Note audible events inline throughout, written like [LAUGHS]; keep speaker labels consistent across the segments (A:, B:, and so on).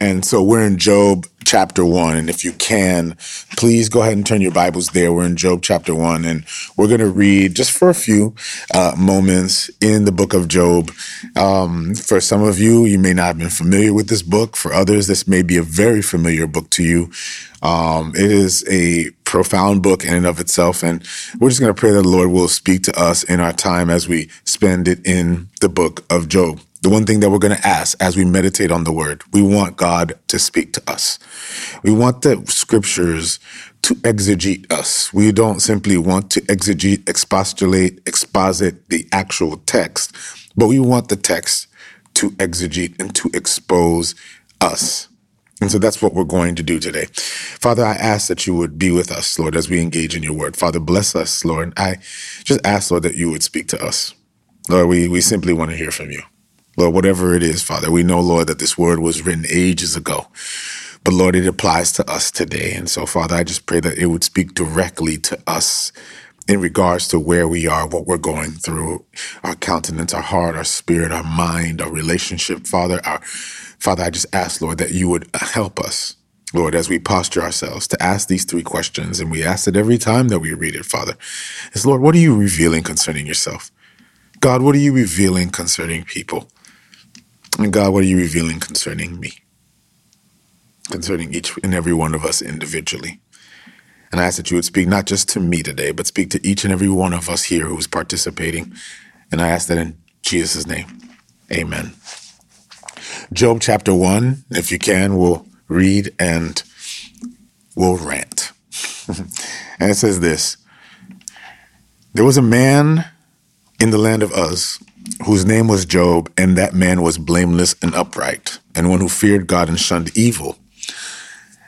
A: and so we're in Job chapter one. And if you can, please go ahead and turn your Bibles there. We're in Job chapter one, and we're going to read just for a few uh, moments in the book of Job. Um, for some of you, you may not have been familiar with this book. For others, this may be a very familiar book to you. Um, it is a profound book in and of itself. And we're just going to pray that the Lord will speak to us in our time as we spend it in the book of Job the one thing that we're going to ask as we meditate on the word, we want God to speak to us. We want the scriptures to exegete us. We don't simply want to exegete, expostulate, exposit the actual text, but we want the text to exegete and to expose us. And so that's what we're going to do today. Father, I ask that you would be with us, Lord, as we engage in your word. Father, bless us, Lord. I just ask, Lord, that you would speak to us. Lord, we, we simply want to hear from you. Lord, whatever it is, Father, we know, Lord, that this word was written ages ago. But Lord, it applies to us today. And so, Father, I just pray that it would speak directly to us in regards to where we are, what we're going through, our countenance, our heart, our spirit, our mind, our relationship, Father. Our Father, I just ask, Lord, that you would help us, Lord, as we posture ourselves to ask these three questions. And we ask it every time that we read it, Father. Is Lord, what are you revealing concerning yourself? God, what are you revealing concerning people? And God, what are you revealing concerning me? Concerning each and every one of us individually. And I ask that you would speak not just to me today, but speak to each and every one of us here who's participating. And I ask that in Jesus' name. Amen. Job chapter 1, if you can, we'll read and we'll rant. [LAUGHS] and it says this There was a man in the land of Uz whose name was Job, and that man was blameless and upright, and one who feared God and shunned evil.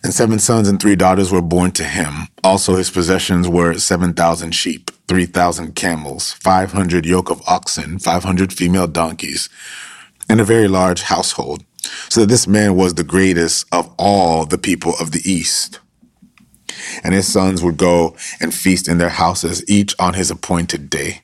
A: And seven sons and three daughters were born to him. Also, his possessions were 7,000 sheep, 3,000 camels, 500 yoke of oxen, 500 female donkeys, and a very large household. So that this man was the greatest of all the people of the East. And his sons would go and feast in their houses, each on his appointed day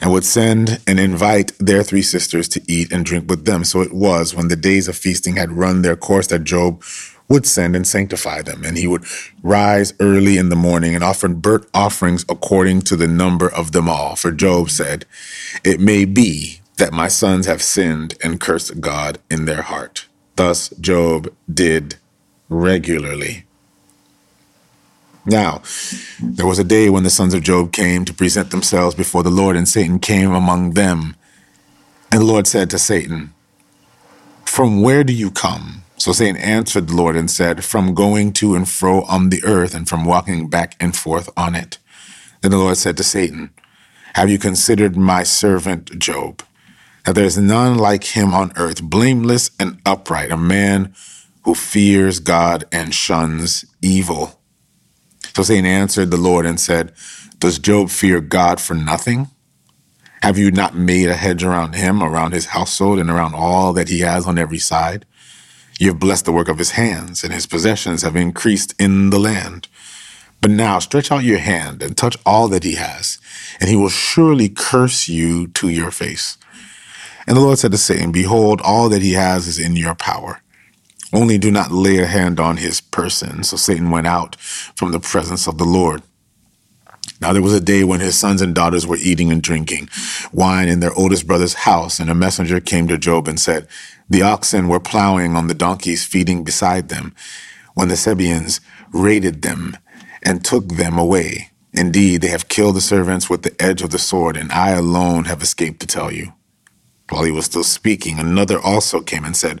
A: and would send and invite their three sisters to eat and drink with them. So it was when the days of feasting had run their course that Job would send and sanctify them. And he would rise early in the morning and offer burnt offerings according to the number of them all. For Job said, It may be that my sons have sinned and cursed God in their heart. Thus Job did regularly. Now, there was a day when the sons of Job came to present themselves before the Lord, and Satan came among them. And the Lord said to Satan, From where do you come? So Satan answered the Lord and said, From going to and fro on the earth, and from walking back and forth on it. Then the Lord said to Satan, Have you considered my servant Job? That there is none like him on earth, blameless and upright, a man who fears God and shuns evil. So Satan answered the Lord and said, Does Job fear God for nothing? Have you not made a hedge around him, around his household, and around all that he has on every side? You have blessed the work of his hands, and his possessions have increased in the land. But now stretch out your hand and touch all that he has, and he will surely curse you to your face. And the Lord said to Satan, Behold, all that he has is in your power. Only do not lay a hand on his person. So Satan went out from the presence of the Lord. Now there was a day when his sons and daughters were eating and drinking wine in their oldest brother's house, and a messenger came to Job and said, The oxen were plowing on the donkeys feeding beside them, when the Sabeans raided them and took them away. Indeed, they have killed the servants with the edge of the sword, and I alone have escaped to tell you. While he was still speaking, another also came and said,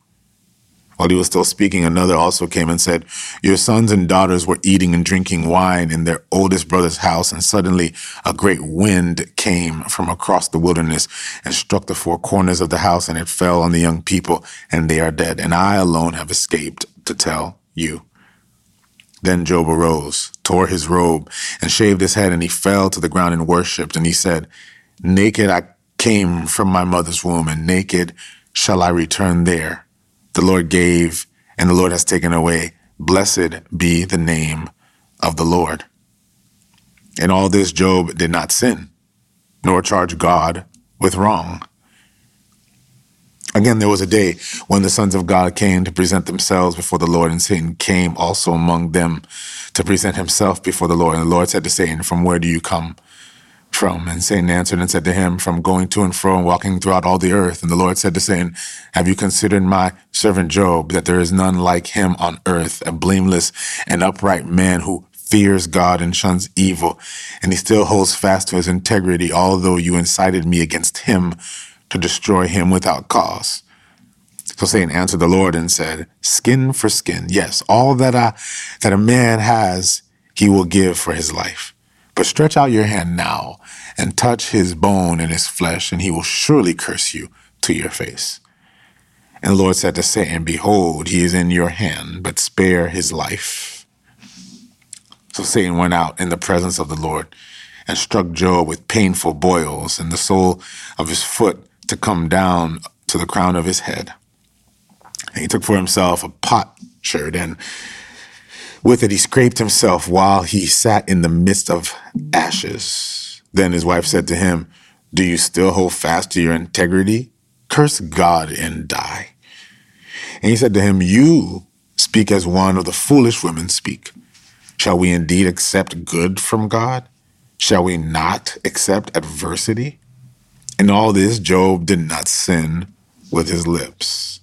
A: While he was still speaking, another also came and said, Your sons and daughters were eating and drinking wine in their oldest brother's house, and suddenly a great wind came from across the wilderness and struck the four corners of the house, and it fell on the young people, and they are dead. And I alone have escaped to tell you. Then Job arose, tore his robe, and shaved his head, and he fell to the ground and worshipped. And he said, Naked I came from my mother's womb, and naked shall I return there. The Lord gave, and the Lord has taken away. Blessed be the name of the Lord. In all this, Job did not sin, nor charge God with wrong. Again, there was a day when the sons of God came to present themselves before the Lord, and Satan came also among them to present himself before the Lord. And the Lord said to Satan, From where do you come from? And Satan answered and said to him, From going to and fro and walking throughout all the earth. And the Lord said to Satan, Have you considered my servant Job, that there is none like him on earth, a blameless and upright man who fears God and shuns evil, and he still holds fast to his integrity, although you incited me against him to destroy him without cause. So Satan answered the Lord and said, Skin for skin, yes, all that I that a man has, he will give for his life. But stretch out your hand now and touch his bone and his flesh, and he will surely curse you to your face. And the Lord said to Satan, Behold, he is in your hand, but spare his life. So Satan went out in the presence of the Lord and struck Job with painful boils and the sole of his foot to come down to the crown of his head. And he took for himself a potsherd and with it he scraped himself while he sat in the midst of ashes. Then his wife said to him, Do you still hold fast to your integrity? Curse God and die. And he said to him, You speak as one of the foolish women speak. Shall we indeed accept good from God? Shall we not accept adversity? In all this, Job did not sin with his lips.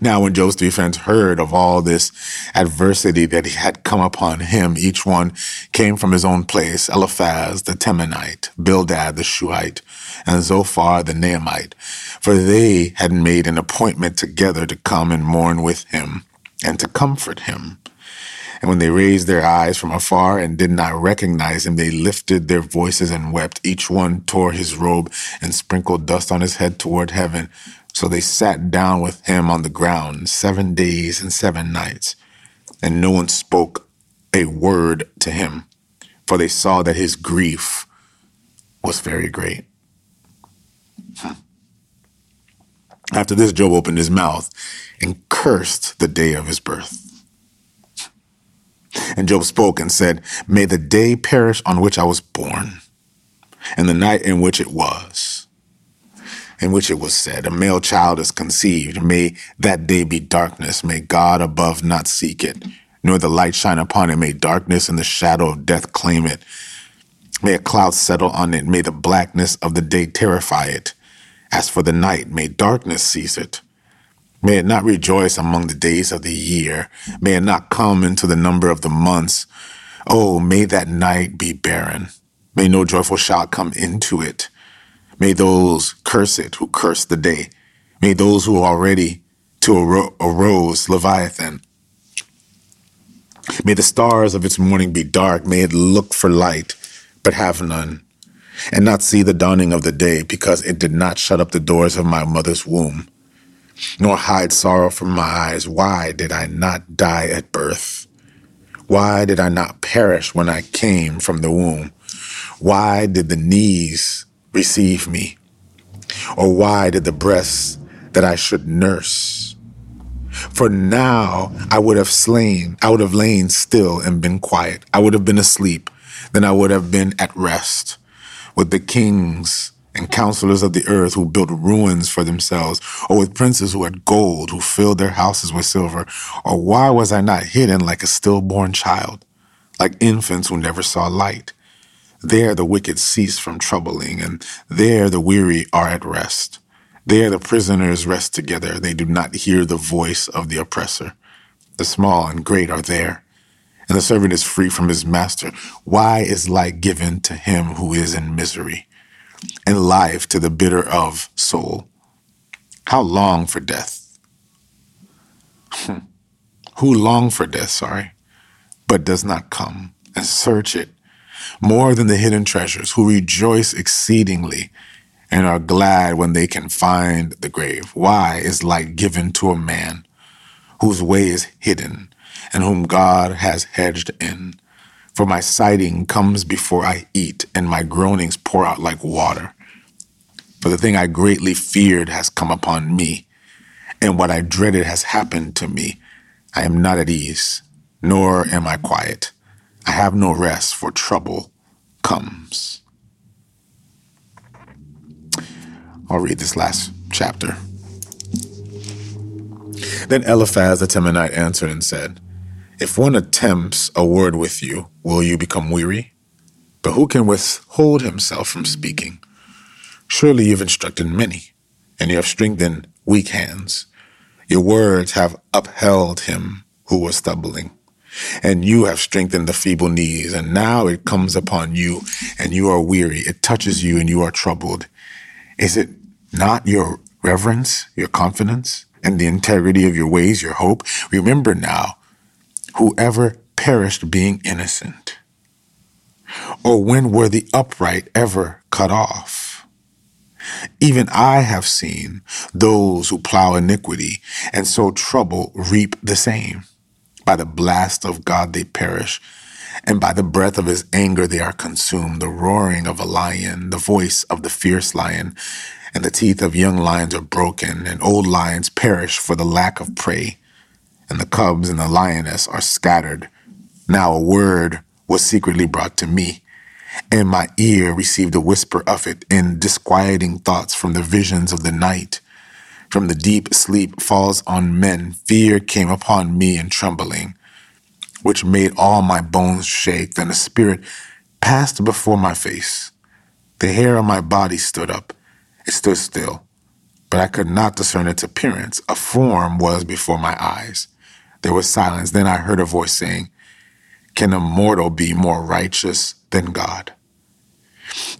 A: Now, when Job's three friends heard of all this adversity that had come upon him, each one came from his own place Eliphaz the Temanite, Bildad the Shuhite, and Zophar the Naamite, for they had made an appointment together to come and mourn with him and to comfort him. And when they raised their eyes from afar and did not recognize him, they lifted their voices and wept. Each one tore his robe and sprinkled dust on his head toward heaven. So they sat down with him on the ground seven days and seven nights. And no one spoke a word to him, for they saw that his grief was very great. After this, Job opened his mouth and cursed the day of his birth. And Job spoke and said, May the day perish on which I was born, and the night in which it was, in which it was said, A male child is conceived. May that day be darkness. May God above not seek it, nor the light shine upon it. May darkness and the shadow of death claim it. May a cloud settle on it. May the blackness of the day terrify it. As for the night, may darkness seize it. May it not rejoice among the days of the year. May it not come into the number of the months. Oh, may that night be barren. May no joyful shout come into it. May those curse it who curse the day. May those who are already to aro- arose Leviathan. May the stars of its morning be dark. May it look for light, but have none, and not see the dawning of the day, because it did not shut up the doors of my mother's womb nor hide sorrow from my eyes. Why did I not die at birth? Why did I not perish when I came from the womb? Why did the knees receive me? Or why did the breasts that I should nurse? For now I would have slain, I would have lain still and been quiet. I would have been asleep, then I would have been at rest with the kings and counselors of the earth who built ruins for themselves, or with princes who had gold, who filled their houses with silver? Or why was I not hidden like a stillborn child, like infants who never saw light? There the wicked cease from troubling, and there the weary are at rest. There the prisoners rest together. They do not hear the voice of the oppressor. The small and great are there, and the servant is free from his master. Why is light given to him who is in misery? and life to the bitter of soul. How long for death? Hmm. Who long for death, sorry, but does not come and search it more than the hidden treasures, who rejoice exceedingly and are glad when they can find the grave. Why is light given to a man whose way is hidden and whom God has hedged in? For my sighing comes before I eat, and my groanings pour out like water. For the thing I greatly feared has come upon me, and what I dreaded has happened to me. I am not at ease, nor am I quiet. I have no rest, for trouble comes. I'll read this last chapter. Then Eliphaz the Temanite answered and said, if one attempts a word with you, will you become weary? But who can withhold himself from speaking? Surely you've instructed many, and you have strengthened weak hands. Your words have upheld him who was stumbling, and you have strengthened the feeble knees. And now it comes upon you, and you are weary. It touches you, and you are troubled. Is it not your reverence, your confidence, and the integrity of your ways, your hope? Remember now whoever perished being innocent? Or when were the upright ever cut off? Even I have seen those who plow iniquity and sow trouble reap the same. By the blast of God they perish, and by the breath of his anger they are consumed. The roaring of a lion, the voice of the fierce lion, and the teeth of young lions are broken, and old lions perish for the lack of prey and the cubs and the lioness are scattered. Now a word was secretly brought to me, and my ear received a whisper of it in disquieting thoughts from the visions of the night. From the deep sleep falls on men, fear came upon me in trembling, which made all my bones shake. Then a spirit passed before my face. The hair on my body stood up. It stood still, but I could not discern its appearance. A form was before my eyes. There was silence. Then I heard a voice saying, Can a mortal be more righteous than God?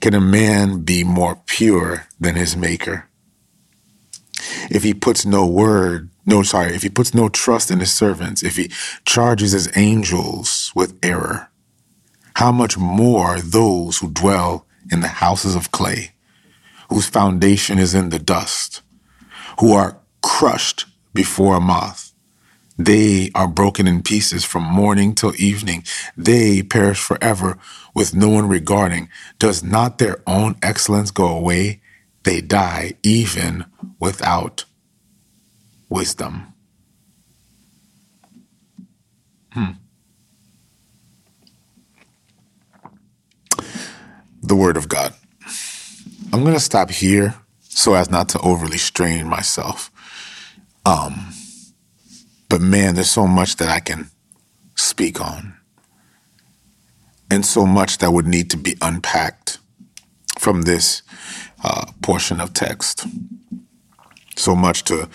A: Can a man be more pure than his maker? If he puts no word, no, sorry, if he puts no trust in his servants, if he charges his angels with error, how much more those who dwell in the houses of clay, whose foundation is in the dust, who are crushed before a moth, they are broken in pieces from morning till evening. They perish forever with no one regarding. Does not their own excellence go away? They die even without wisdom. Hmm. The Word of God. I'm going to stop here so as not to overly strain myself. Um, but man, there's so much that I can speak on, and so much that would need to be unpacked from this uh, portion of text. So much to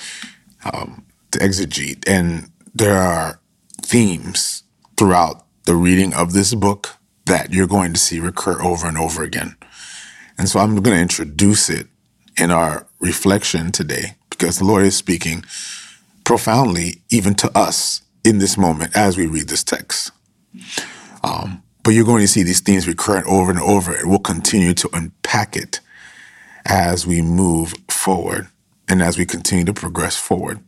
A: um, to exegete, and there are themes throughout the reading of this book that you're going to see recur over and over again. And so I'm going to introduce it in our reflection today because the Lord is speaking profoundly, even to us in this moment as we read this text. Um, but you're going to see these themes recurrent over and over, and we'll continue to unpack it as we move forward and as we continue to progress forward.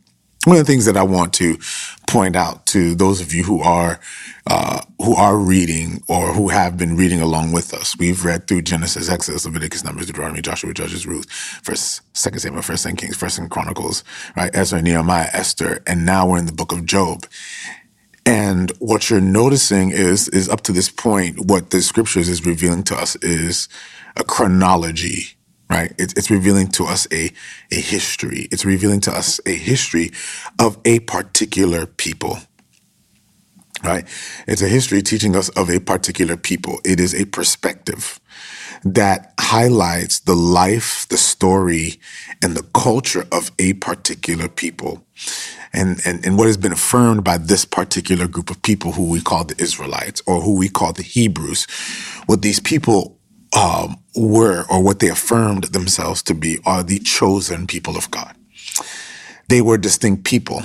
A: One of the things that I want to point out to those of you who are uh, who are reading or who have been reading along with us, we've read through Genesis, Exodus, Leviticus, Numbers, Deuteronomy, Joshua, Judges, Ruth, First, Second Samuel, First and Kings, First and Chronicles, right? Ezra, Nehemiah, Esther, and now we're in the book of Job. And what you're noticing is is up to this point, what the scriptures is revealing to us is a chronology right? It's, it's revealing to us a, a history. It's revealing to us a history of a particular people, right? It's a history teaching us of a particular people. It is a perspective that highlights the life, the story, and the culture of a particular people. And, and, and what has been affirmed by this particular group of people who we call the Israelites or who we call the Hebrews, what these people um, were or what they affirmed themselves to be are the chosen people of God. They were distinct people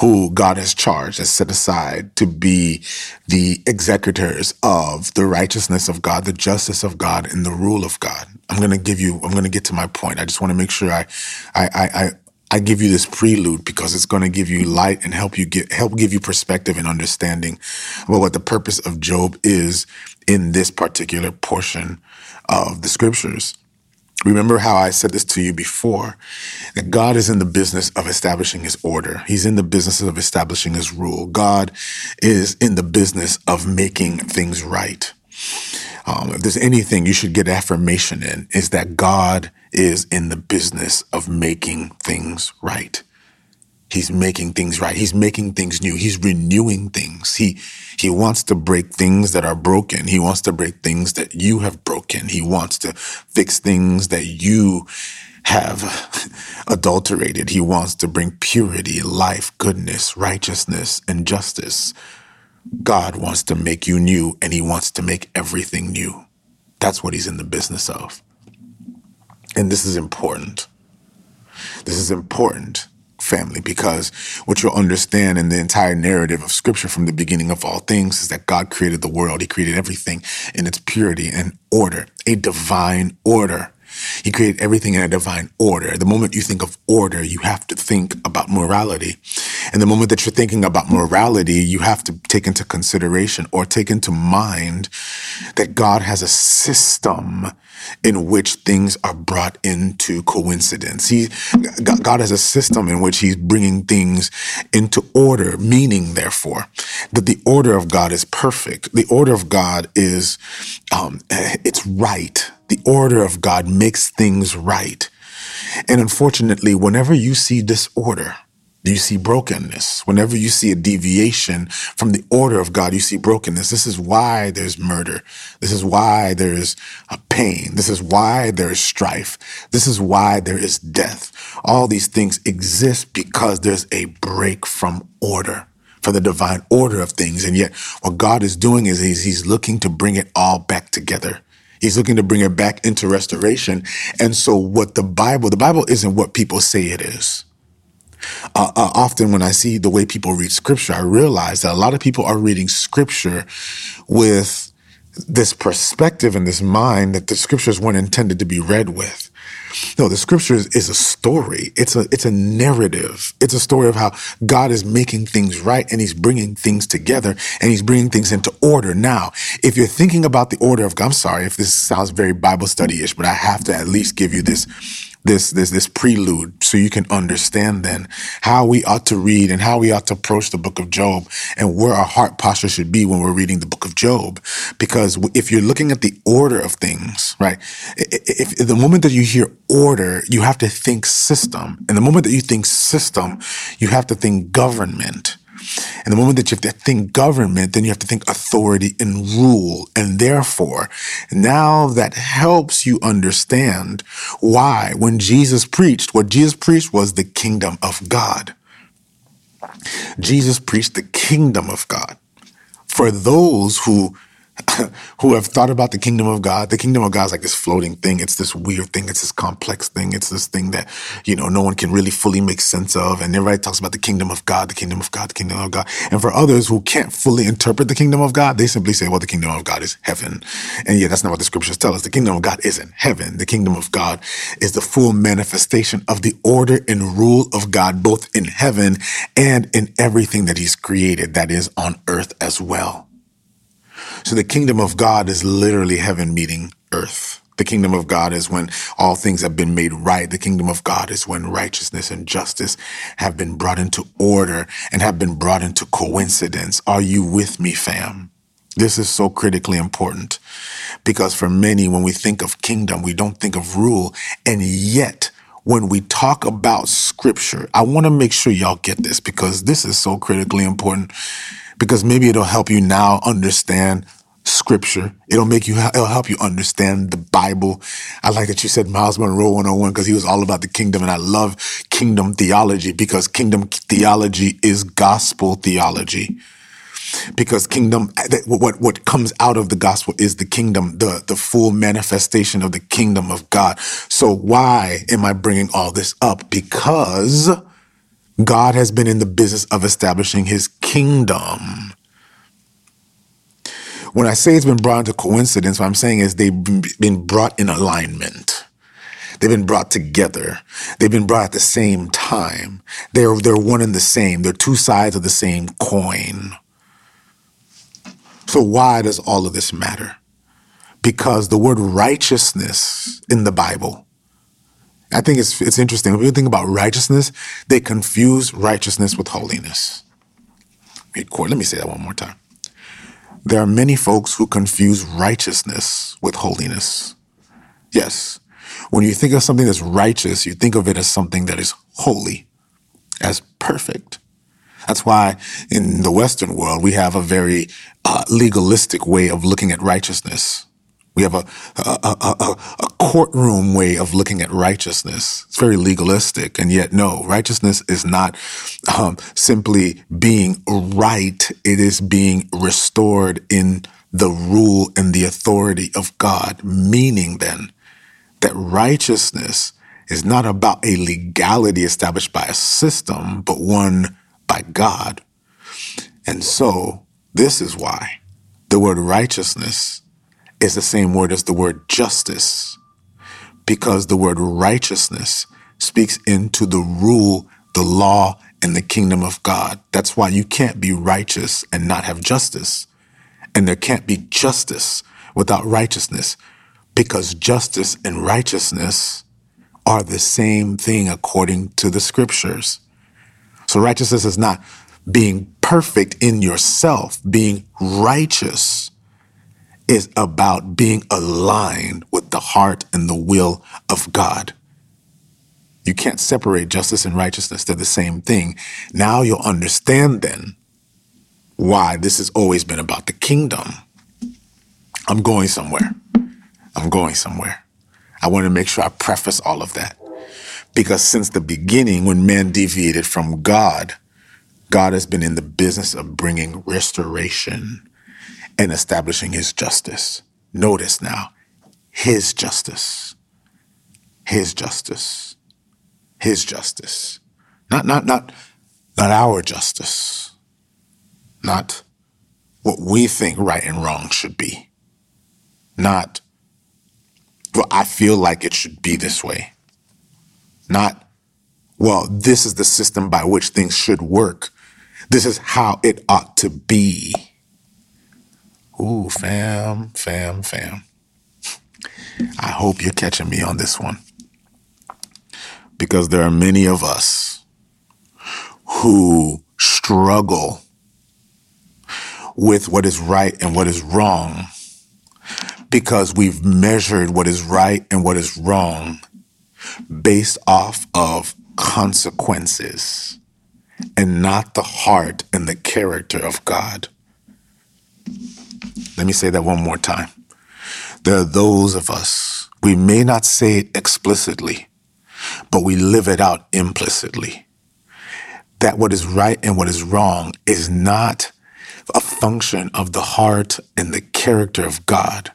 A: who God has charged, has set aside to be the executors of the righteousness of God, the justice of God, and the rule of God. I'm going to give you, I'm going to get to my point. I just want to make sure I, I, I, I give you this prelude because it's going to give you light and help you get help give you perspective and understanding about what the purpose of Job is in this particular portion of the scriptures. Remember how I said this to you before that God is in the business of establishing his order. He's in the business of establishing his rule. God is in the business of making things right. Um, if there's anything you should get affirmation in, is that God is in the business of making things right. He's making things right. He's making things new. He's renewing things. He he wants to break things that are broken. He wants to break things that you have broken. He wants to fix things that you have [LAUGHS] adulterated. He wants to bring purity, life, goodness, righteousness, and justice. God wants to make you new and he wants to make everything new. That's what he's in the business of. And this is important. This is important, family, because what you'll understand in the entire narrative of scripture from the beginning of all things is that God created the world. He created everything in its purity and order, a divine order. He created everything in a divine order. The moment you think of order, you have to think about morality. And the moment that you're thinking about morality, you have to take into consideration or take into mind that God has a system in which things are brought into coincidence. He, God has a system in which He's bringing things into order, meaning, therefore, that the order of God is perfect. The order of God is, um, it's right. The order of God makes things right. And unfortunately, whenever you see disorder, you see brokenness. Whenever you see a deviation from the order of God, you see brokenness. This is why there's murder. This is why there's a pain. This is why there is strife. This is why there is death. All these things exist because there's a break from order, from the divine order of things. And yet what God is doing is he's, he's looking to bring it all back together. He's looking to bring it back into restoration. And so what the Bible, the Bible isn't what people say it is uh, uh, often when I see the way people read scripture, I realize that a lot of people are reading scripture with this perspective and this mind that the scriptures weren't intended to be read with. No, the scriptures is a story. It's a it's a narrative. It's a story of how God is making things right and he's bringing things together and he's bringing things into order. Now, if you're thinking about the order of God, I'm sorry if this sounds very Bible study-ish, but I have to at least give you this this this this prelude so you can understand then how we ought to read and how we ought to approach the book of Job and where our heart posture should be when we're reading the book of Job. Because if you're looking at the order of things right if, if the moment that you hear order you have to think system. And the moment that you think system you have to think government and the moment that you have to think government, then you have to think authority and rule. And therefore, now that helps you understand why when Jesus preached, what Jesus preached was the kingdom of God. Jesus preached the kingdom of God. For those who [COUGHS] who have thought about the kingdom of God. The kingdom of God is like this floating thing. It's this weird thing. It's this complex thing. It's this thing that, you know, no one can really fully make sense of. And everybody talks about the kingdom of God, the kingdom of God, the kingdom of God. And for others who can't fully interpret the kingdom of God, they simply say, well, the kingdom of God is heaven. And yeah, that's not what the scriptures tell us. The kingdom of God isn't heaven. The kingdom of God is the full manifestation of the order and rule of God, both in heaven and in everything that he's created that is on earth as well. So the kingdom of God is literally heaven meeting earth. The kingdom of God is when all things have been made right. The kingdom of God is when righteousness and justice have been brought into order and have been brought into coincidence. Are you with me, fam? This is so critically important because for many, when we think of kingdom, we don't think of rule. And yet, when we talk about scripture, I want to make sure y'all get this because this is so critically important because maybe it'll help you now understand scripture. It'll make you, it'll help you understand the Bible. I like that you said Myles Munroe 101 because he was all about the kingdom. And I love kingdom theology because kingdom theology is gospel theology. Because kingdom, what, what comes out of the gospel is the kingdom, the, the full manifestation of the kingdom of God. So why am I bringing all this up? Because God has been in the business of establishing his kingdom. When I say it's been brought into coincidence, what I'm saying is they've been brought in alignment. They've been brought together. They've been brought at the same time. They're, they're one and the same. They're two sides of the same coin. So, why does all of this matter? Because the word righteousness in the Bible, I think it's, it's interesting. When people think about righteousness, they confuse righteousness with holiness. Let me say that one more time. There are many folks who confuse righteousness with holiness. Yes, when you think of something that's righteous, you think of it as something that is holy, as perfect. That's why in the Western world, we have a very uh, legalistic way of looking at righteousness. We have a, a, a, a, courtroom way of looking at righteousness. It's very legalistic. And yet, no, righteousness is not um, simply being right, it is being restored in the rule and the authority of God. Meaning, then, that righteousness is not about a legality established by a system, but one by God. And so, this is why the word righteousness is the same word as the word justice, because the word righteousness speaks into the rule, the law, and the kingdom of God. That's why you can't be righteous and not have justice. And there can't be justice without righteousness, because justice and righteousness are the same thing according to the scriptures. So righteousness is not being perfect in yourself, being righteous is about being aligned with the heart and the will of God. You can't separate justice and righteousness. They're the same thing. Now you'll understand then why this has always been about the kingdom. I'm going somewhere. I'm going somewhere. I want to make sure I preface all of that. Because since the beginning, when man deviated from God, God has been in the business of bringing restoration and establishing his justice. Notice now, his justice. His justice. His justice. Not not not not our justice. Not what we think right and wrong should be. Not well, I feel like it should be this way. Not, well, this is the system by which things should work. This is how it ought to be. Ooh, fam, fam, fam. I hope you're catching me on this one. Because there are many of us who struggle with what is right and what is wrong because we've measured what is right and what is wrong based off of consequences and not the heart and the character of God. Let me say that one more time. There are those of us, we may not say it explicitly, but we live it out implicitly. That what is right and what is wrong is not a function of the heart and the character of God,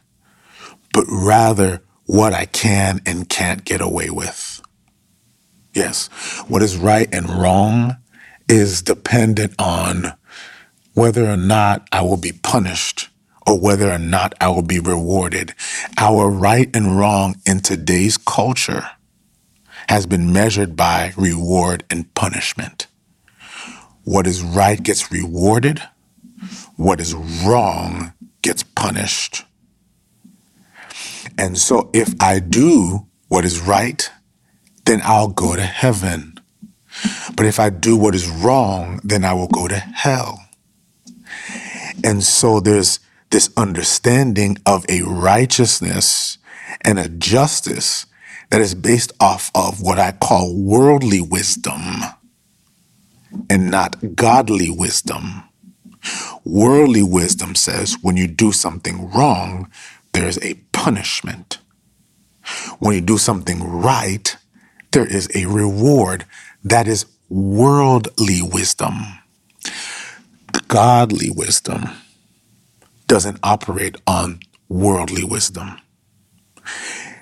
A: but rather what I can and can't get away with. Yes, what is right and wrong is dependent on whether or not I will be punished or whether or not I will be rewarded. Our right and wrong in today's culture has been measured by reward and punishment. What is right gets rewarded, what is wrong gets punished. And so if I do what is right, then I'll go to heaven. But if I do what is wrong, then I will go to hell. And so there's this understanding of a righteousness and a justice that is based off of what I call worldly wisdom and not godly wisdom. Worldly wisdom says when you do something wrong, there's a punishment. When you do something right, there is a reward. That is worldly wisdom. Godly wisdom doesn't operate on worldly wisdom.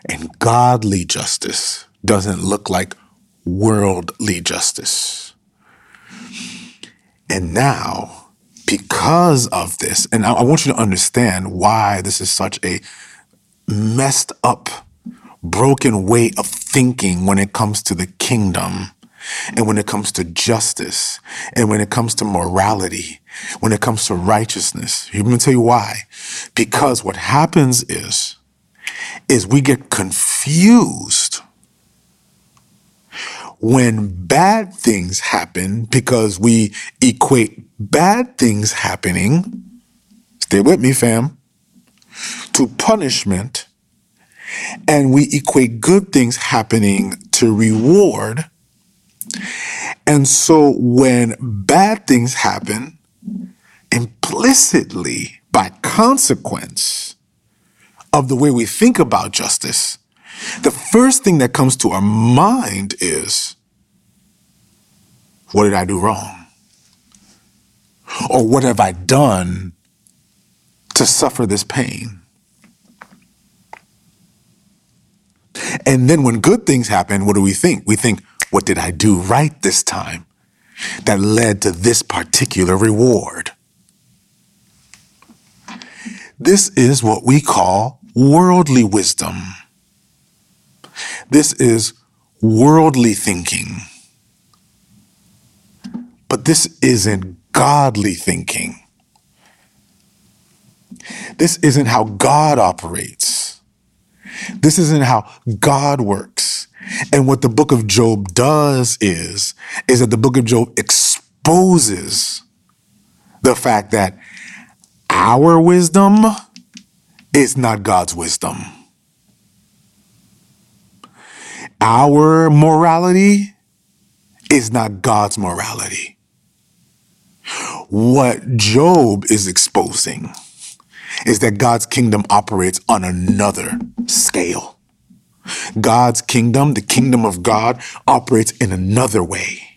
A: And godly justice doesn't look like worldly justice. And now, because of this, and I, want you to understand why this is such a messed up, broken way of thinking when it comes to the kingdom and when it comes to justice and when it comes to morality, when it comes to righteousness. Let me tell you why. Because what happens is, is we get confused when bad things happen because we equate bad things happening, stay with me, fam, to punishment, and we equate good things happening to reward. And so when bad things happen, implicitly, by consequence of the way we think about justice, the first thing that comes to our mind is what did I do wrong? Or what have I done to suffer this pain? And then when good things happen, what do we think? We think, what did I do right this time that led to this particular reward? This is what we call worldly wisdom. This is worldly thinking. But this isn't godly thinking. This isn't how God operates. This isn't how God works. And what the book of Job does is, is that the book of Job exposes the fact that our wisdom is not God's wisdom. Our morality is not God's morality what Job is exposing is that God's kingdom operates on another scale. God's kingdom, the kingdom of God, operates in another way.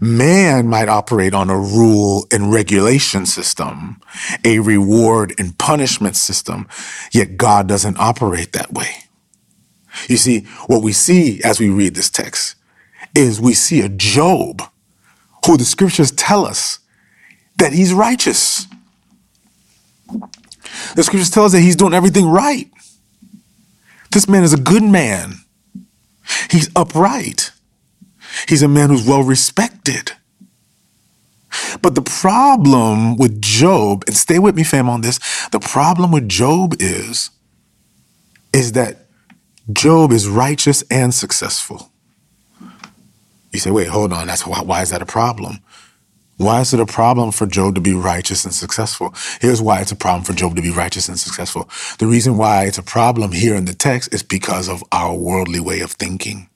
A: Man might operate on a rule and regulation system, a reward and punishment system, yet God doesn't operate that way. You see, what we see as we read this text is we see a Job who the scriptures tell us that he's righteous. The scriptures tell us that he's doing everything right. This man is a good man. He's upright. He's a man who's well respected. But the problem with Job, and stay with me, fam, on this, the problem with Job is, is that Job is righteous and successful. You say, wait, hold on. That's why, why is that a problem? Why is it a problem for Job to be righteous and successful? Here's why it's a problem for Job to be righteous and successful. The reason why it's a problem here in the text is because of our worldly way of thinking.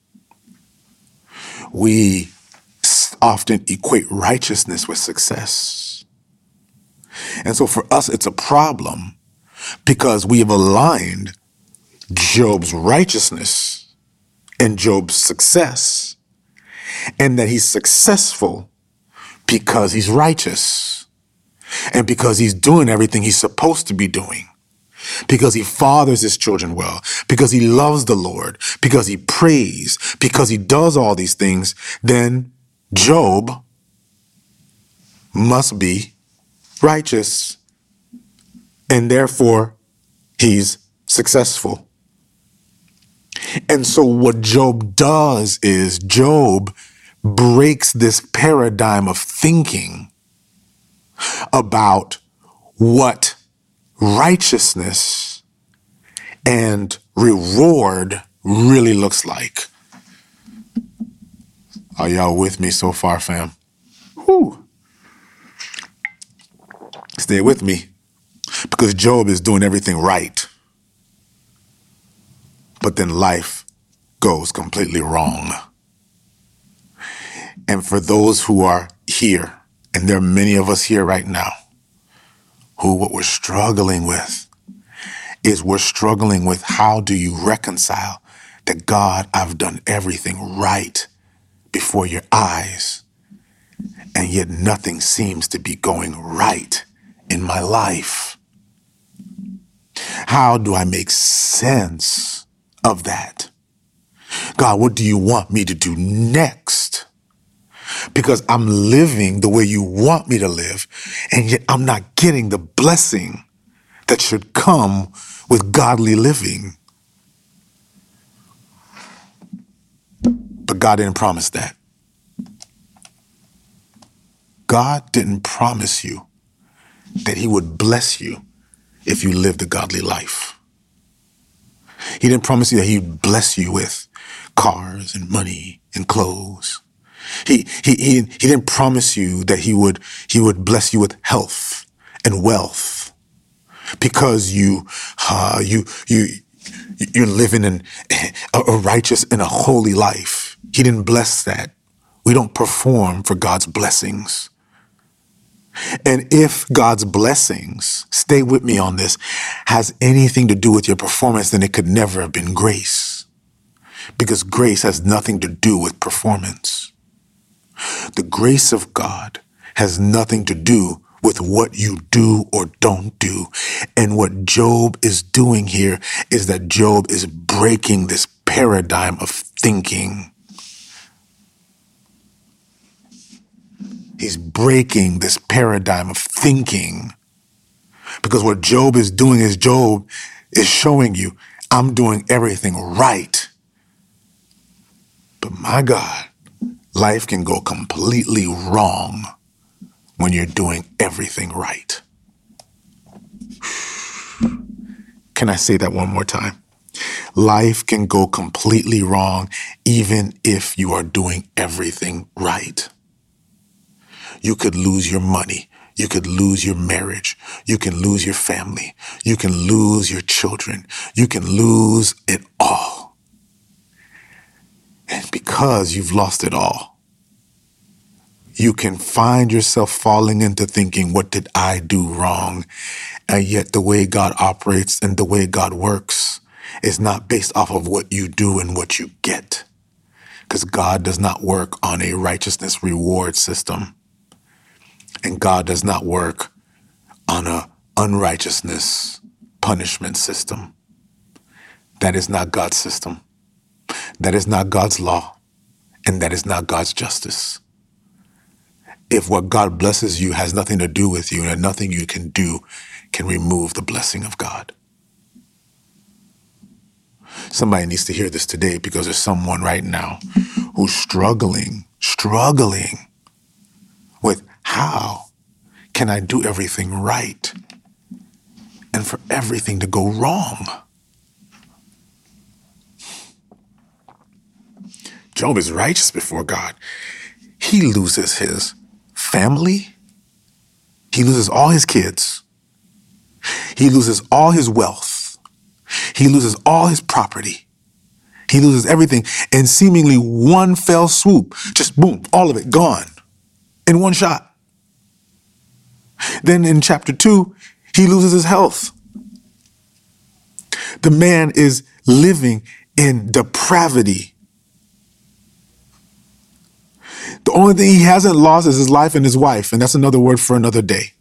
A: We often equate righteousness with success. And so for us, it's a problem because we have aligned Job's righteousness and Job's success and that he's successful because he's righteous and because he's doing everything he's supposed to be doing. Because he fathers his children well, because he loves the Lord, because he prays, because he does all these things, then Job must be righteous. And therefore, he's successful. And so, what Job does is Job breaks this paradigm of thinking about what righteousness and reward really looks like. Are y'all with me so far, fam? Whew. Stay with me because Job is doing everything right. But then life goes completely wrong. And for those who are here, and there are many of us here right now, who what we're struggling with is we're struggling with how do you reconcile that God, I've done everything right before your eyes, and yet nothing seems to be going right in my life. How do I make sense of that? God, what do you want me to do next? Because I'm living the way you want me to live, and yet I'm not getting the blessing that should come with godly living. But God didn't promise that. God didn't promise you that He would bless you if you lived a godly life. He didn't promise you that He'd bless you with cars and money and clothes. He, he, he, he didn't promise you that he would, he would bless you with health and wealth because you, uh, you, you, you're living in a, righteous and a holy life. He didn't bless that. We don't perform for God's blessings. And if God's blessings, stay with me on this, has anything to do with your performance, then it could never have been grace. Because grace has nothing to do with performance. The grace of God has nothing to do with what you do or don't do. And what Job is doing here is that Job is breaking this paradigm of thinking. He's breaking this paradigm of thinking. Because what Job is doing is Job is showing you, I'm doing everything right. But my God, life can go completely wrong when you're doing everything right. Can I say that one more time? Life can go completely wrong even if you are doing everything right. You could lose your money. You could lose your marriage. You can lose your family. You can lose your children. You can lose it all. And because you've lost it all, you can find yourself falling into thinking, What did I do wrong? And yet, the way God operates and the way God works is not based off of what you do and what you get. Because God does not work on a righteousness reward system. And God does not work on a unrighteousness punishment system. That is not God's system. That is not God's law. And that is not God's justice if what God blesses you has nothing to do with you and nothing you can do can remove the blessing of God. Somebody needs to hear this today because there's someone right now who's struggling, struggling with how can I do everything right and for everything to go wrong. Job is righteous before God. He loses his family. He loses all his kids. He loses all his wealth. He loses all his property. He loses everything in seemingly one fell swoop. Just boom, all of it gone in one shot. Then in chapter two, he loses his health. The man is living in depravity The only thing he hasn't lost is his life and his wife, and that's another word for another day.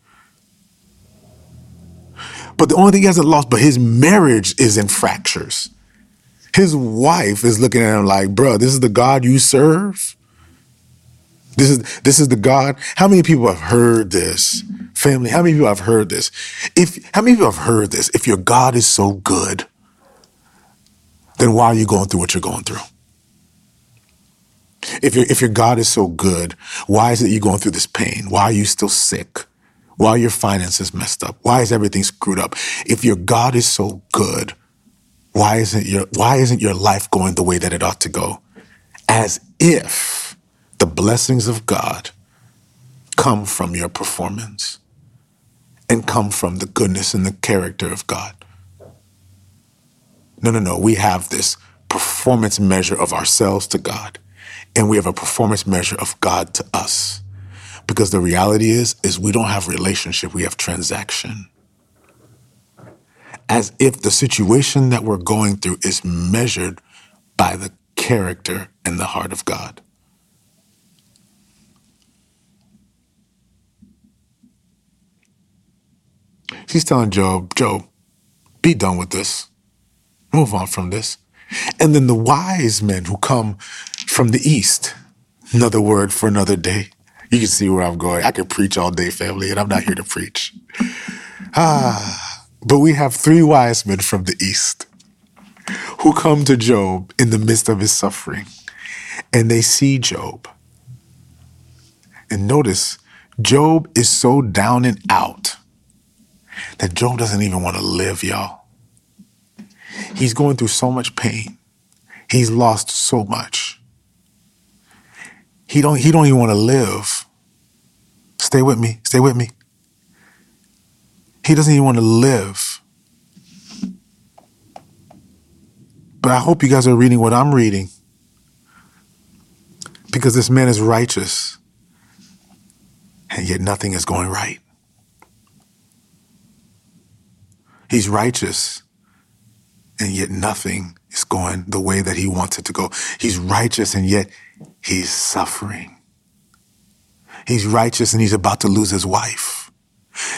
A: But the only thing he hasn't lost, but his marriage is in fractures. His wife is looking at him like, bro, this is the God you serve? This is this is the God. How many people have heard this? Family, how many people have heard this? If how many people have heard this? If your God is so good, then why are you going through what you're going through? If your if your God is so good, why is it you going through this pain? Why are you still sick? Why are your finances messed up? Why is everything screwed up? If your God is so good, why isn't your why isn't your life going the way that it ought to go? As if the blessings of God come from your performance and come from the goodness and the character of God. No, no, no. We have this performance measure of ourselves to God and we have a performance measure of God to us. Because the reality is, is we don't have relationship, we have transaction. As if the situation that we're going through is measured by the character and the heart of God. He's telling Job, Job, be done with this. Move on from this. And then the wise men who come from the east, another word for another day. You can see where I'm going. I could preach all day, family, and I'm not here to preach. [SIGHS] Ah, but we have three wise men from the east who come to Job in the midst of his suffering. and they see Job. And notice, Job is so down and out that Job doesn't even want to live, y'all. He's going through so much pain. He's lost so much. He don't he don't even want to live. Stay with me. Stay with me. He doesn't even want to live. But I hope you guys are reading what I'm reading. Because this man is righteous. And yet nothing is going right. He's righteous. And yet nothing is going the way that he wants it to go. He's righteous and yet he's suffering. He's righteous and he's about to lose his wife.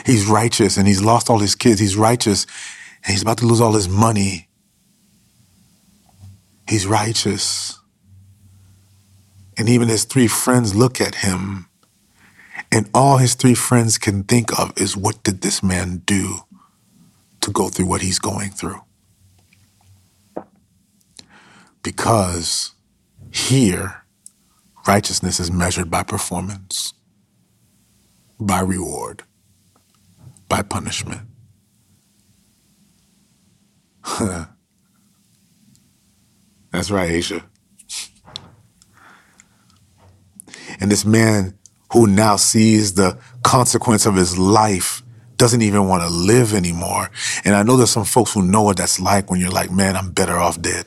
A: He's righteous and he's lost all his kids. He's righteous and he's about to lose all his money. He's righteous. And even his three friends look at him, and all his three friends can think of is what did this man do to go through what he's going through? Because here, righteousness is measured by performance, by reward, by punishment. [LAUGHS] That's right, Asia. And this man who now sees the consequence of his life doesn't even want to live anymore. And I know there's some folks who know what that's like when you're like, man, I'm better off dead.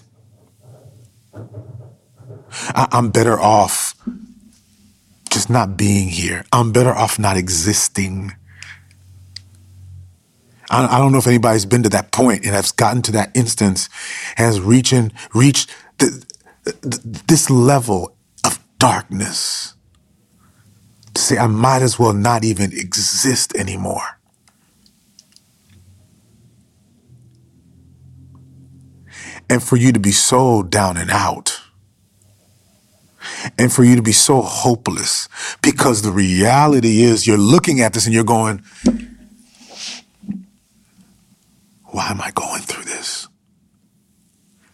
A: I- I'm better off just not being here. I'm better off not existing. I, I don't know if anybody's been to that point and has gotten to that instance, has reaching reached the, the, this level of darkness to say I might as well not even exist anymore. And for you to be so down and out. And for you to be so hopeless because the reality is you're looking at this and you're going, why am I going through this?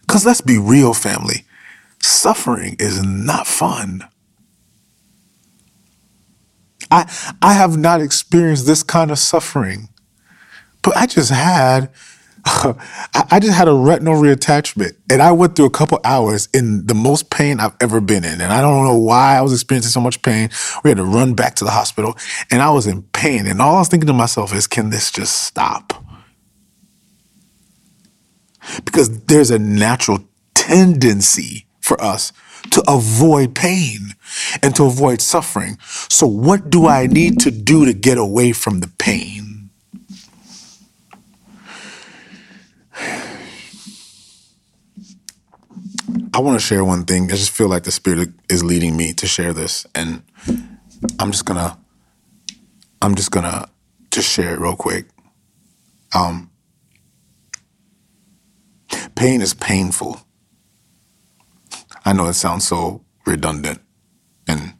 A: Because let's be real, family. Suffering is not fun. I, I have not experienced this kind of suffering, but I just had [LAUGHS] I just had a retinal reattachment and I went through a couple hours in the most pain I've ever been in. And I don't know why I was experiencing so much pain. We had to run back to the hospital and I was in pain. And all I was thinking to myself is, can this just stop? Because there's a natural tendency for us to avoid pain and to avoid suffering. So, what do I need to do to get away from the pain? I want to share one thing. I just feel like the Spirit is leading me to share this. And I'm just to, I'm just to just share it real quick. Um, pain is painful. I know it sounds so redundant. And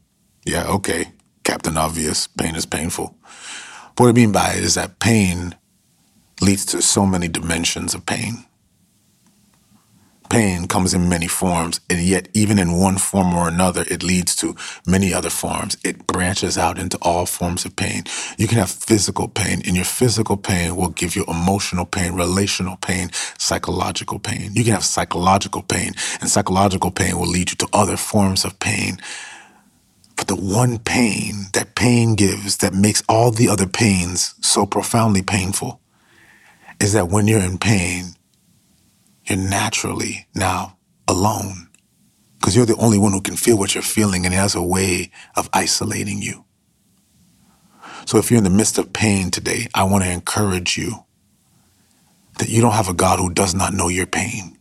A: yeah, okay, Captain Obvious, pain is painful. What I mean by it is that pain leads to so many dimensions of pain. Pain comes in many forms, and yet, even in one form or another, it leads to many other forms. It branches out into all forms of pain. You can have physical pain, and your physical pain will give you emotional pain, relational pain, psychological pain. You can have psychological pain, and psychological pain will lead you to other forms of pain. But the one pain that pain gives that makes all the other pains so profoundly painful is that when you're in pain, you're naturally now alone because you're the only one who can feel what you're feeling and it has a way of isolating you. So if you're in the midst of pain today, I want to encourage you that you don't have a God who does not know your pain.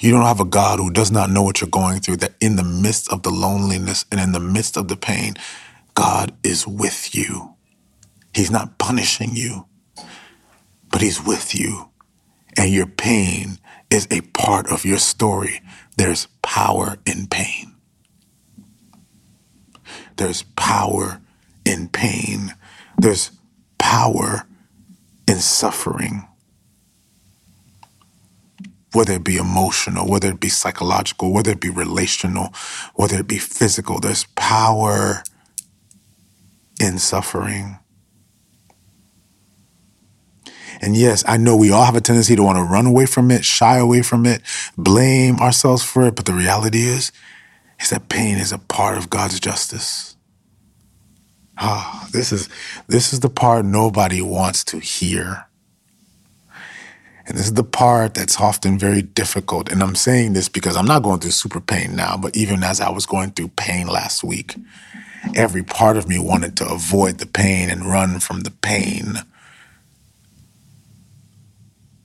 A: You don't have a God who does not know what you're going through, that in the midst of the loneliness and in the midst of the pain, God is with you. He's not punishing you, but He's with you and your pain is a part of your story. There's power in pain. There's power in pain. There's power in suffering. whether it be emotional, whether it be psychological, whether it be relational, whether it be physical. There's power in suffering. And yes, I know we all have a tendency to want to run away from it, shy away from it, blame ourselves for it. But the reality is, is that pain is a part of God's justice. Ah, this is this is the part nobody wants to hear. And this is the part that's often very difficult. And I'm saying this because I'm not going through super pain now, but even as I was going through pain last week, every part of me wanted to avoid the pain and run from the pain.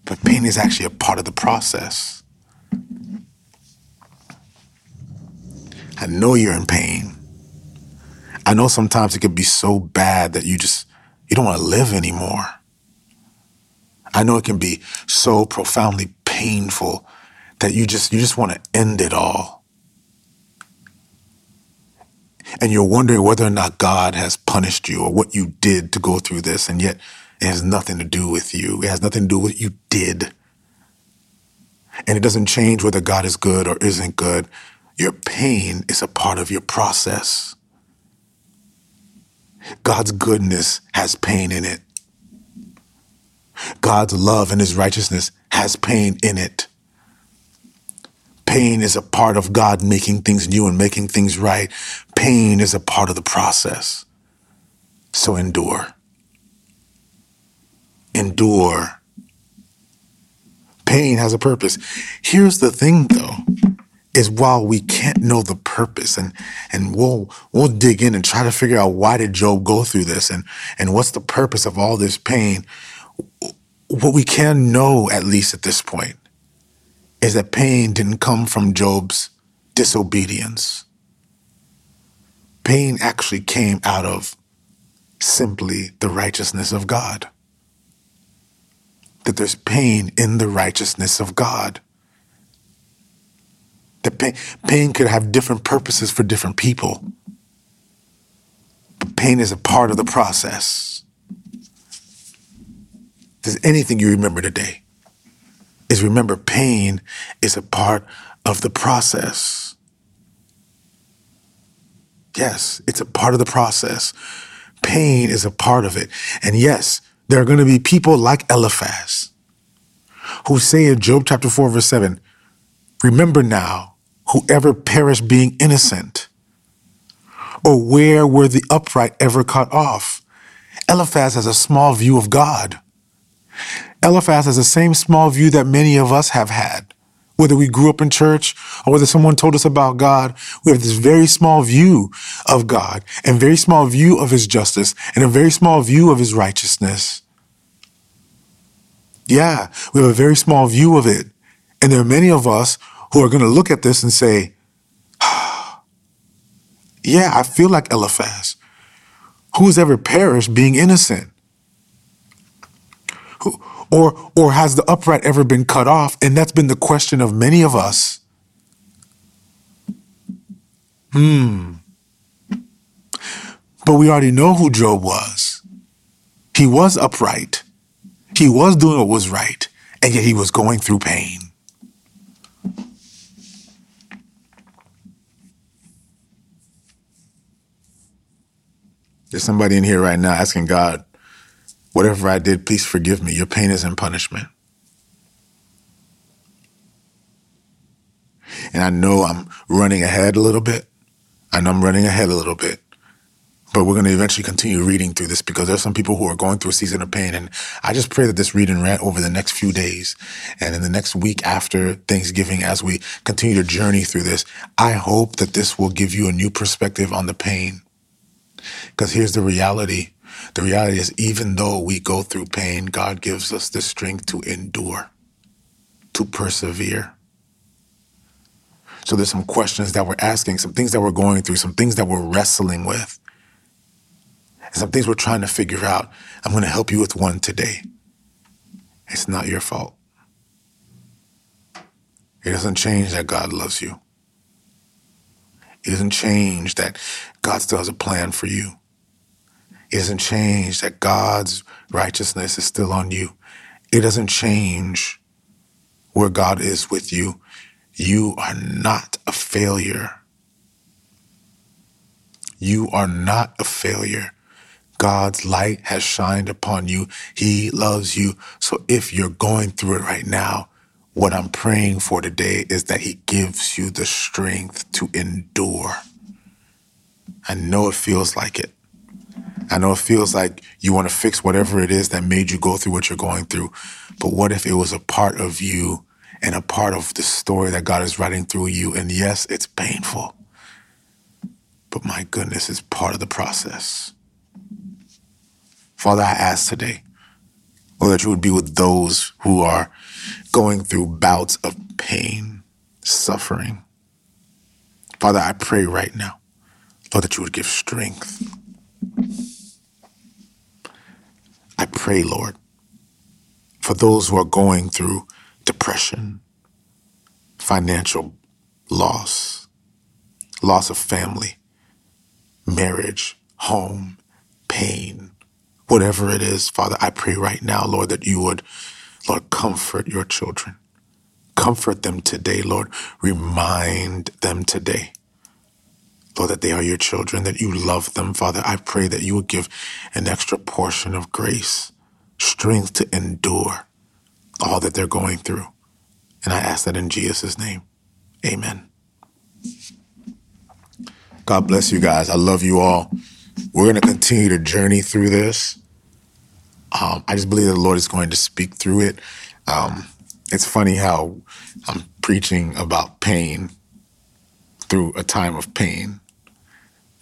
A: But pain is actually a part of the process. I know you're in pain. I know sometimes it could be so bad that you just you don't want to live anymore. I know it can be so profoundly painful that you just you just want to end it all. And you're wondering whether or not God has punished you or what you did to go through this and yet it has nothing to do with you. It has nothing to do with what you did. And it doesn't change whether God is good or isn't good. Your pain is a part of your process. God's goodness has pain in it. God's love and his righteousness has pain in it. Pain is a part of God making things new and making things right. Pain is a part of the process. So endure. Endure. Pain has a purpose. Here's the thing though is while we can't know the purpose and and we'll we'll dig in and try to figure out why did Job go through this and and what's the purpose of all this pain what we can know at least at this point is that pain didn't come from Job's disobedience pain actually came out of simply the righteousness of God that there's pain in the righteousness of God that pain, pain could have different purposes for different people. But pain is a part of the process. There's anything you remember today, is remember pain is a part of the process. Yes, it's a part of the process. Pain is a part of it. And yes, there are going to be people like Eliphaz who say in Job chapter 4, verse 7, Remember now, whoever perished being innocent, or where were the upright ever cut off? Eliphaz has a small view of God. Eliphaz has the same small view that many of us have had. Whether we grew up in church or whether someone told us about God, we have this very small view of God and very small view of his justice and a very small view of his righteousness. Yeah, we have a very small view of it. And there are many of us who are going to look at this and say, [SIGHS] Yeah, I feel like Eliphaz. Who's ever perished being innocent? Or, or has the upright ever been cut off? And that's been the question of many of us. Hmm. But we already know who Job was. He was upright. He was doing what was right, and yet he was going through pain. There's somebody in here right now asking God, whatever I did, please forgive me. Your pain isn't punishment. And I know I'm running ahead a little bit. I know I'm running ahead a little bit. But we're going to eventually continue reading through this because there's some people who are going through a season of pain. And I just pray that this reading ran over the next few days and in the next week after Thanksgiving, as we continue to journey through this, I hope that this will give you a new perspective on the pain. Because here's the reality. The reality is, even though we go through pain, God gives us the strength to endure, to persevere. So there's some questions that we're asking, some things that we're going through, some things that we're wrestling with and some things we're trying to figure out. I'm going to help you with one today. It's not your fault. It doesn't change that God loves you. It doesn't change that God still has a plan for you. It doesn't changed, that God's righteousness is still on you. It doesn't change where God is with you, you are not a failure. You are not a failure. God's light has shined upon you. He loves you. So if you're going through it right now, what I'm praying for today is that He gives you the strength to endure. I know it feels like it. I know it feels like you want to fix whatever it is that made you go through what you're going through. But what if it was a part of you and a part of the story that God is writing through you? And yes, it's painful. But my goodness, it's part of the process. Father, I ask today, Lord, that you would be with those who are going through bouts of pain, suffering. Father, I pray right now, Lord, that you would give strength. I pray, Lord, for those who are going through depression, financial loss, loss of family, marriage, home, pain, whatever it is, Father, I pray right now, Lord, that you would, Lord, comfort your children. Comfort them today, Lord. Remind them today, That they are your children, that you love them, Father. I pray that you would give an extra portion of grace, strength to endure all that they're going through. And I ask that in Jesus' name. Amen. God bless you guys. I love you all. We're going to continue to journey through this. Um, I just believe the Lord is going to speak through it. Um, it's funny how I'm preaching about pain through a time of pain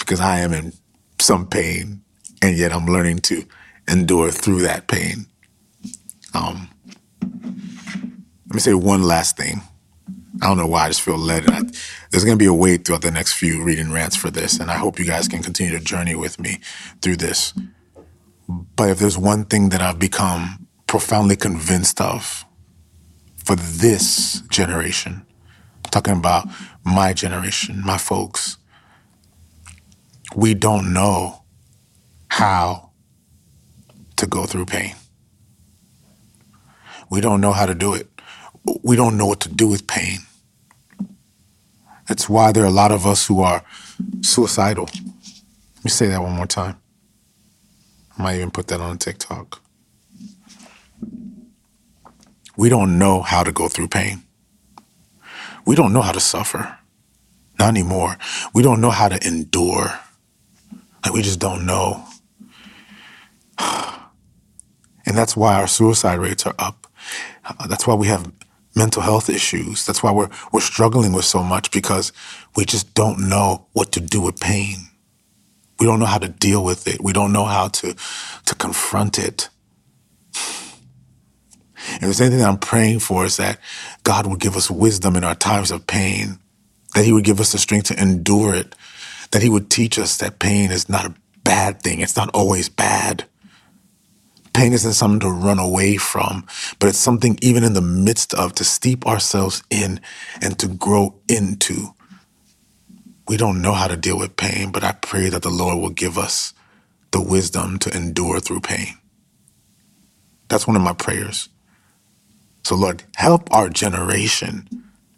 A: because I am in some pain and yet I'm learning to endure through that pain. Um, let me say one last thing. I don't know why I just feel led. I, there's going to be a wait throughout the next few reading rants for this, and I hope you guys can continue to journey with me through this. But if there's one thing that I've become profoundly convinced of for this generation, I'm talking about my generation, my folks, we don't know how to go through pain. We don't know how to do it. We don't know what to do with pain. That's why there are a lot of us who are suicidal. Let me say that one more time. I might even put that on TikTok. We don't know how to go through pain. We don't know how to suffer. Not anymore. We don't know how to endure. Like we just don't know. [SIGHS] And that's why our suicide rates are up. Uh, that's why we have mental health issues. That's why we're we're struggling with so much because we just don't know what to do with pain. We don't know how to deal with it. We don't know how to to confront it. [SIGHS] And if there's anything that I'm praying for is that God would give us wisdom in our times of pain, that He would give us the strength to endure it, that He would teach us that pain is not a bad thing. It's not always bad. Pain isn't something to run away from, but it's something even in the midst of to steep ourselves in and to grow into. We don't know how to deal with pain, but I pray that the Lord will give us the wisdom to endure through pain. That's one of my prayers. So, Lord, help our generation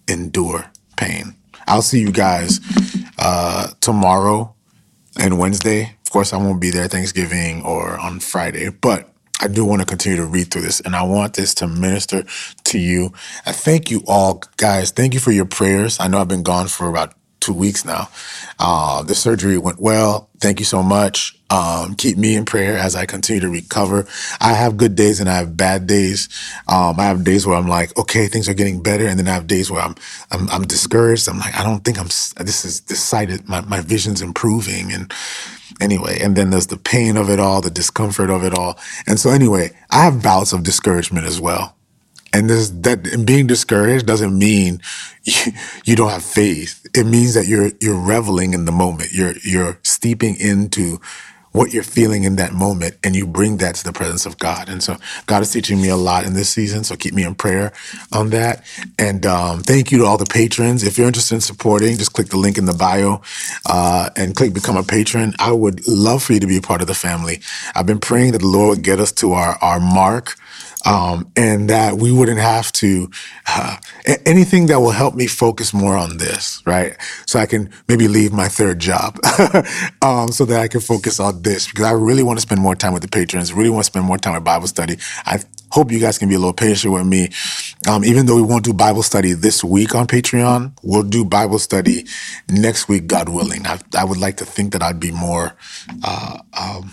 A: endure pain. I'll see you guys uh, tomorrow and Wednesday. Of course, I won't be there Thanksgiving or on Friday, but I do want to continue to read through this and I want this to minister to you. I thank you all, guys. Thank you for your prayers. I know I've been gone for about two weeks now. Uh, the surgery went well. Thank you so much. Um, keep me in prayer as I continue to recover. I have good days and I have bad days. Um, I have days where I'm like, okay, things are getting better, and then I have days where I'm I'm, I'm discouraged. I'm like, I don't think I'm. This is decided. My my vision's improving, and anyway, and then there's the pain of it all, the discomfort of it all, and so anyway, I have bouts of discouragement as well. And this that being discouraged doesn't mean you, [LAUGHS] you don't have faith. It means that you're you're reveling in the moment. You're you're steeping into what you're feeling in that moment and you bring that to the presence of God. And so God is teaching me a lot in this season. So keep me in prayer on that. And um, thank you to all the patrons. If you're interested in supporting, just click the link in the bio uh, and click become a patron. I would love for you to be a part of the family. I've been praying that the Lord would get us to our, our mark um, and that we wouldn't have to uh, anything that will help me focus more on this, right? So I can maybe leave my third job, [LAUGHS] um, so that I can focus on this because I really want to spend more time with the patrons. Really want to spend more time with Bible study. I hope you guys can be a little patient with me. Um, even though we won't do Bible study this week on Patreon, we'll do Bible study next week, God willing. I, I would like to think that I'd be more. Uh, um,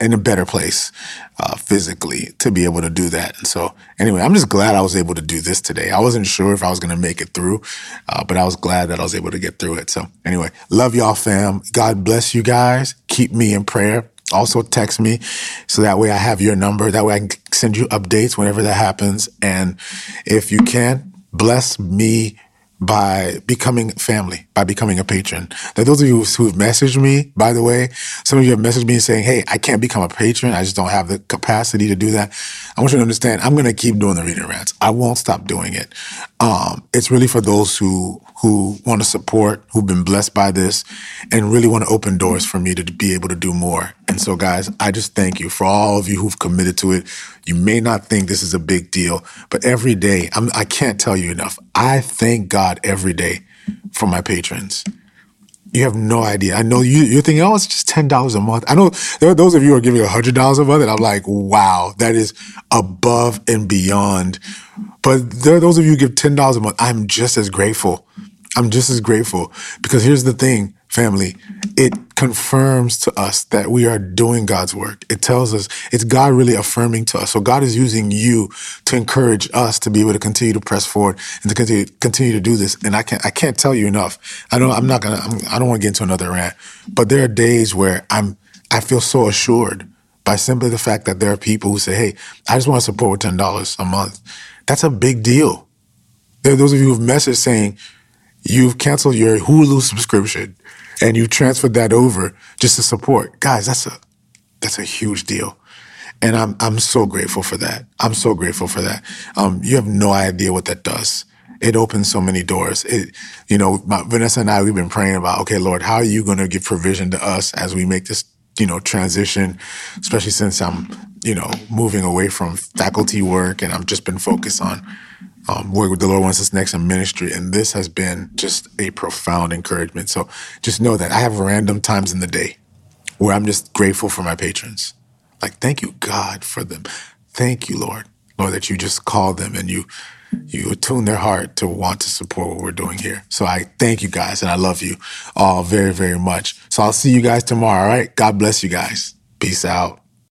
A: in a better place uh, physically to be able to do that. And so, anyway, I'm just glad I was able to do this today. I wasn't sure if I was going to make it through, uh, but I was glad that I was able to get through it. So, anyway, love y'all, fam. God bless you guys. Keep me in prayer. Also, text me so that way I have your number. That way I can send you updates whenever that happens. And if you can, bless me by becoming family, by becoming a patron. Now, those of you who've messaged me, by the way, some of you have messaged me saying, Hey, I can't become a patron. I just don't have the capacity to do that. I want you to understand, I'm going to keep doing the reading rants. I won't stop doing it. Um, it's really for those who, who want to support, who've been blessed by this and really want to open doors for me to be able to do more. And so, guys, I just thank you for all of you who've committed to it. You may not think this is a big deal, but every day, I'm, I can't tell you enough. I thank God every day for my patrons. You have no idea. I know you, you're thinking, oh, it's just $10 a month. I know there are those of you who are giving $100 a month, and I'm like, wow, that is above and beyond. But there are those of you who give $10 a month. I'm just as grateful. I'm just as grateful because here's the thing family, it confirms to us that we are doing God's work. It tells us it's God really affirming to us. So God is using you to encourage us to be able to continue to press forward and to continue continue to do this. And I can't I can't tell you enough. I don't I'm not gonna I'm, I don't want to get into another rant, but there are days where I'm I feel so assured by simply the fact that there are people who say, "Hey, I just want to support ten dollars a month." That's a big deal. There are those of you who've messaged saying you've canceled your Hulu subscription and you've transferred that over just to support. Guys, that's a that's a huge deal. And I'm I'm so grateful for that. I'm so grateful for that. Um, you have no idea what that does. It opens so many doors. It, you know, my, Vanessa and I, we've been praying about, okay, Lord, how are you going to give provision to us as we make this, you know, transition, especially since I'm, you know, moving away from faculty work and I've just been focused on um, where the Lord wants us next in ministry. And this has been just a profound encouragement. So just know that I have random times in the day where I'm just grateful for my patrons. Like, thank you, God, for them. Thank you, Lord. Lord, that you just call them and you you attune their heart to want to support what we're doing here. So I thank you guys and I love you all very, very much. So I'll see you guys tomorrow. All right. God bless you guys. Peace out.